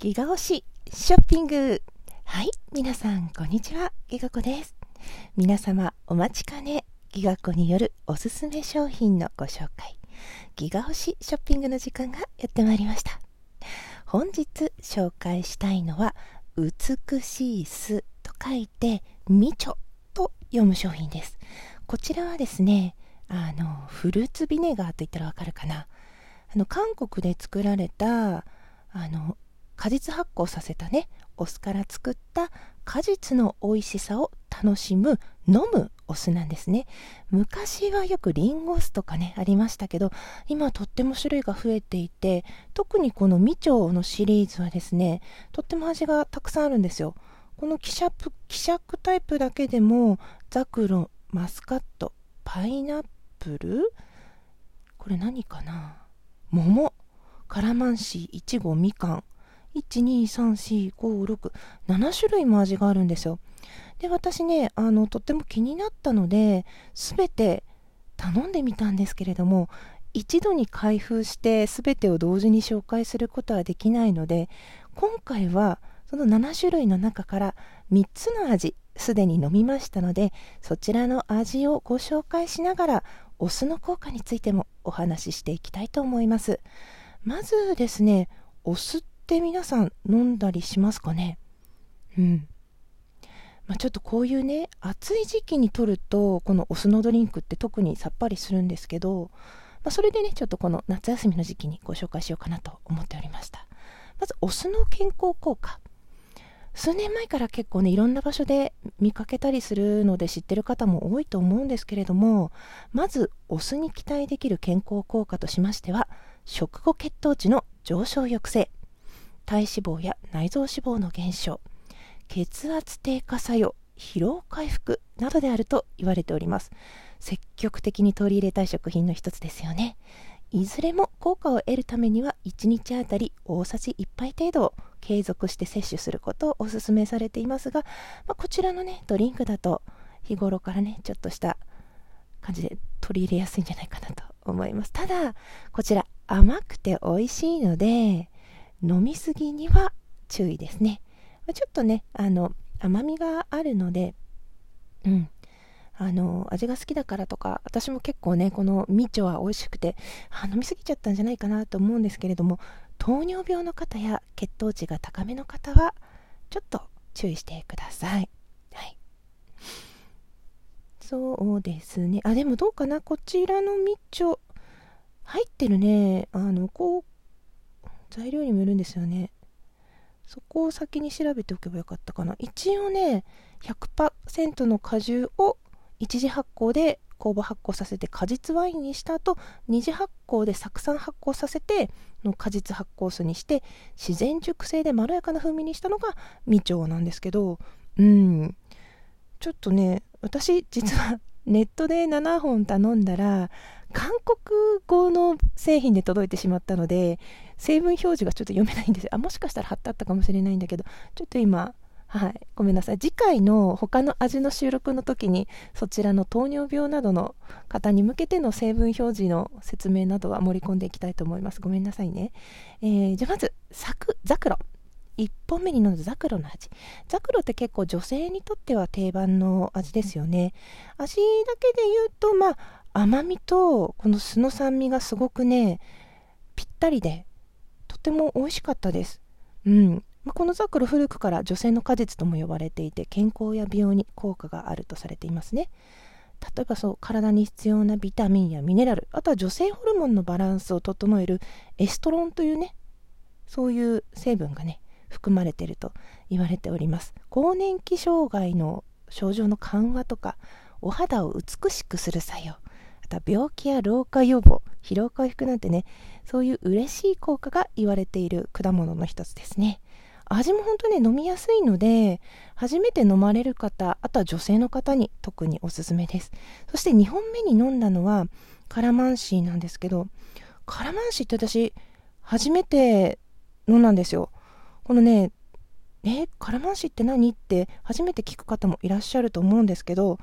ギガ推しショッピング。はい皆さんこんにちは。ギガ子です。皆様お待ちかね。ギガ子によるおすすめ商品のご紹介。ギガ推しショッピングの時間がやってまいりました。本日紹介したいのは美しい巣と書いてみちょと読む商品です。こちらはですねあのフルーツビネガーと言ったらわかるかな。あの韓国で作られたあの果実発酵させたねお酢から作った果実の美味しさを楽しむ飲むお酢なんですね。昔はよくリンゴ酢とかねありましたけど今とっても種類が増えていて特にこのみちょうのシリーズはですねとっても味がたくさんあるんですよ。この希釈希釈タイプだけでもザクロマスカットパイナップルこれ何かな？桃カラマンシーいちごみかん1234567種類も味があるんですよ。で私ねあのとっても気になったので全て頼んでみたんですけれども一度に開封して全てを同時に紹介することはできないので今回はその7種類の中から3つの味すでに飲みましたのでそちらの味をご紹介しながらお酢の効果についてもお話ししていきたいと思います。まずですねお酢て皆さん飲んだりしますかね？うん。まあ、ちょっとこういうね暑い時期にとるとこのお酢のドリンクって特にさっぱりするんですけど、まあ、それでねちょっとこの夏休みの時期にご紹介しようかなと思っておりました。まずお酢の健康効果。数年前から結構ねいろんな場所で見かけたりするので知ってる方も多いと思うんですけれどもまずお酢に期待できる健康効果としましては食後血糖値の上昇抑制。体脂肪や内臓脂肪の減少血圧低下作用疲労回復などであると言われております。積極的に取り入れたい食品の一つですよね。いずれも効果を得るためには1日あたり大さじ1杯程度を継続して摂取することをお勧めされていますが、まあ、こちらのねドリンクだと日頃からねちょっとした感じで取り入れやすいんじゃないかなと思います。ただこちら甘くて美味しいので飲みすぎには注意ですね。ちょっとね、あの、甘みがあるので、うん。あの、味が好きだからとか、私も結構ね、このみちょは美味しくて、あ飲みすぎちゃったんじゃないかなと思うんですけれども、糖尿病の方や血糖値が高めの方は、ちょっと注意してください。はい。そうですね。あ、でもどうかなこちらのみちょ、入ってるね、あの、こう、材料にもよるんですよね。そこを先に調べておけばよかったかな。一応ね100%の果汁を一次発酵で酵母発酵させて果実ワインにした後二次発酵で酢酸発酵させての果実発酵酢にして自然熟成でまろやかな風味にしたのがみちょうなんですけどうん。ちょっとね私実は ネットで7本頼んだら韓国語の製品で届いてしまったので成分表示がちょっと読めないんですよ。あもしかしたら貼ってあったかもしれないんだけど。ちょっと今はいごめんなさい。次回の他の味の収録の時にそちらの糖尿病などの方に向けての成分表示の説明などは盛り込んでいきたいと思います。ごめんなさいね、えー、じゃあまずサクザクロ。1本目に飲んだザクロの味。ザクロって結構女性にとっては定番の味ですよね。味だけで言うとまあ甘みとこの酢の酸味がすごくねぴったりでても美味しかったです。うん。このザクロ古くから女性の果実とも呼ばれていて健康や美容に効果があるとされていますね。例えばそう体に必要なビタミンやミネラルあとは女性ホルモンのバランスを整えるエストロンというねそういう成分がね含まれていると言われております。更年期障害の症状の緩和とかお肌を美しくする作用。あとは病気や老化予防疲労回復なんてねそういう嬉しい効果が言われている果物の一つですね。味も本当ね飲みやすいので初めて飲まれる方あとは女性の方に特におすすめです。そして2本目に飲んだのはカラマンシーなんですけどカラマンシーって私初めて飲んだんですよ。このねえカラマンシーって何？って初めて聞く方もいらっしゃると思うんですけど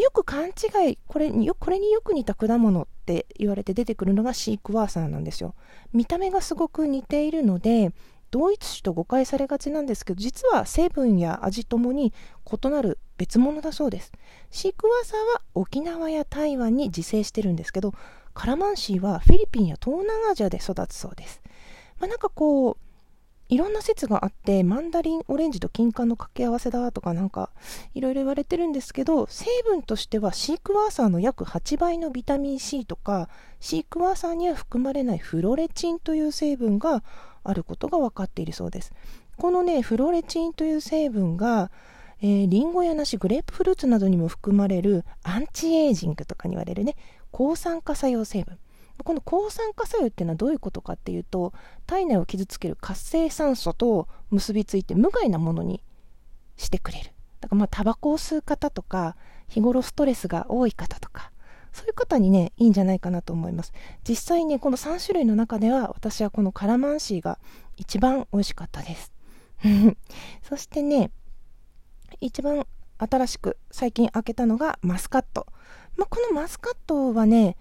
よく勘違いこれにこれによく似た果物って言われて出てくるのがシークワーサーなんですよ。見た目がすごく似ているので同一種と誤解されがちなんですけど実は成分や味ともに異なる別物だそうです。シークワーサーは沖縄や台湾に自生してるんですけどカラマンシーはフィリピンや東南アジアで育つそうです、まあ、なんかこういろんな説があってマンダリンオレンジと金柑の掛け合わせだとかなんかいろいろ言われてるんですけど成分としてはシークワーサーの約8倍のビタミン C とかシークワーサーには含まれないフロレチンという成分があることが分かっているそうです。このねフロレチンという成分がえー、リンゴや梨グレープフルーツなどにも含まれるアンチエイジングとかに言われるね抗酸化作用成分。この抗酸化作用っていうのはどういうことかっていうと体内を傷つける活性酸素と結びついて無害なものにしてくれる。だからまあタバコを吸う方とか日頃ストレスが多い方とかそういう方にねいいんじゃないかなと思います。実際ねこの3種類の中では私はこのカラマンシーが一番美味しかったです。そしてね一番新しく最近開けたのがマスカット、まあ、このマスカットはね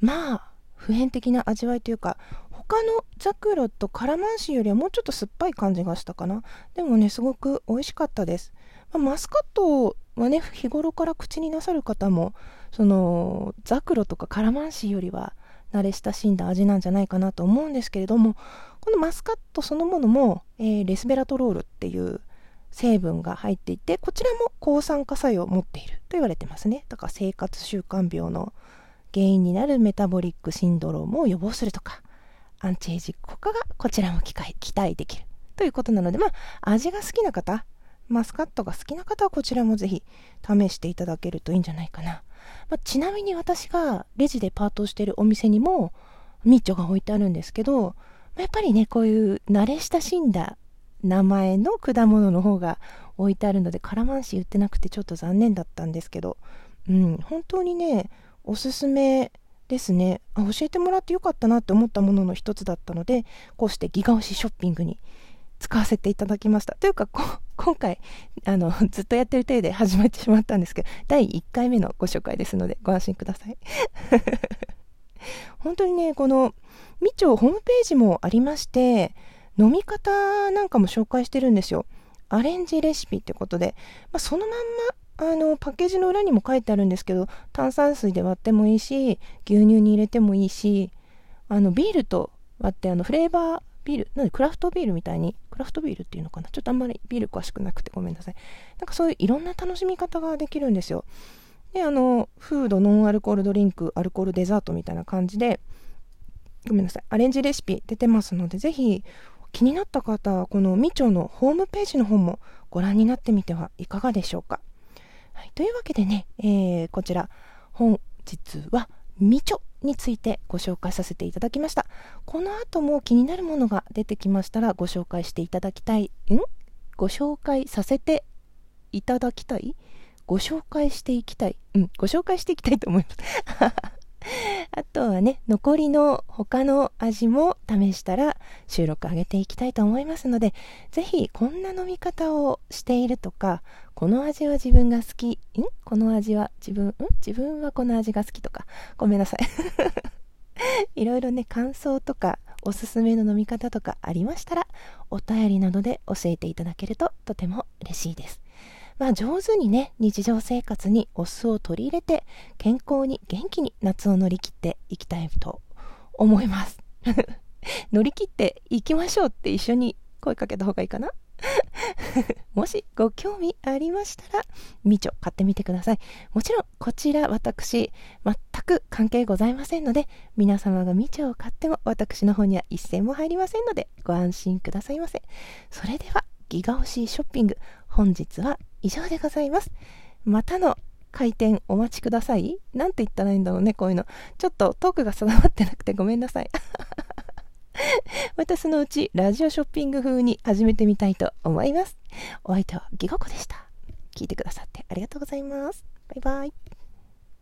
まあ普遍的な味わいというか他のザクロとカラマンシーよりはもうちょっと酸っぱい感じがしたかな。でもねすごく美味しかったです、まあ、マスカットはね日頃から口になさる方もそのザクロとかカラマンシーよりは慣れ親しんだ味なんじゃないかなと思うんですけれどもこのマスカットそのものも、えー、レスベラトロールっていう成分が入っていてこちらも抗酸化作用を持っていると言われてますね。だから生活習慣病の原因になるメタボリックシンドロームを予防するとかアンチエイジ効果がこちらも期待できる。ということなのでまあ味が好きな方マスカットが好きな方はこちらもぜひ試していただけるといいんじゃないかな、まあ、ちなみに私がレジでパートをしているお店にもミッチョが置いてあるんですけどやっぱりねこういう慣れ親しんだ名前の果物の方が置いてあるのでカラマンシー売ってなくてちょっと残念だったんですけどうん本当にねおすすめですね。あ教えてもらってよかったなって思ったものの一つだったのでこうしてギガ推しショッピングに使わせていただきました。というか今回あの ずっとやってる体で始まってしまったんですけど第1回目のご紹介ですのでご安心ください。本当にねこのみちょホームページもありまして飲み方なんかも紹介してるんですよ。アレンジレシピってことで、まあ、そのまんまあのパッケージの裏にも書いてあるんですけど炭酸水で割ってもいいし牛乳に入れてもいいしあのビールと割ってあのフレーバービールなんでクラフトビールみたいにクラフトビールっていうのかな？ちょっとあんまりビール詳しくなくてごめんなさい。なんかそういういろんな楽しみ方ができるんですよ。であのフードノンアルコールドリンクアルコールデザートみたいな感じでごめんなさい。アレンジレシピ出てますのでぜひ気になった方はこのみちょのホームページの方もご覧になってみてはいかがでしょうか？はい、というわけでね、えー、こちら本日はみちょについてご紹介させていただきました。この後も気になるものが出てきましたらご紹介していただきたいん？ご紹介させていただきたい？ご紹介していきたい？うんご紹介していきたいと思います。あとはね、残りの他の味も試したら収録上げていきたいと思いますので、ぜひこんな飲み方をしているとか、この味は自分が好き、ん？この味は自分、ん？自分はこの味が好きとか、ごめんなさい。いろいろね、感想とか、おすすめの飲み方とかありましたら、お便りなどで教えていただけるととても嬉しいです。まあ、上手にね日常生活にお酢を取り入れて健康に元気に夏を乗り切っていきたいと思います 乗り切っていきましょうって一緒に声かけた方がいいかな？もしご興味ありましたら、みちょ買ってみてください。もちろん、こちら私、全く関係ございませんので、皆様がみちょを買っても私の方には一銭も入りませんので、ご安心くださいませ。それでは、ギガ推しショッピング、本日は以上でございます。またの開店お待ちください。なんて言ったらいいんだろうね、こういうの。ちょっとトークが定まってなくてごめんなさい。またそのうちラジオショッピング風に始めてみたいと思います。お相手はギガコでした。聞いてくださってありがとうございます。バイバイ。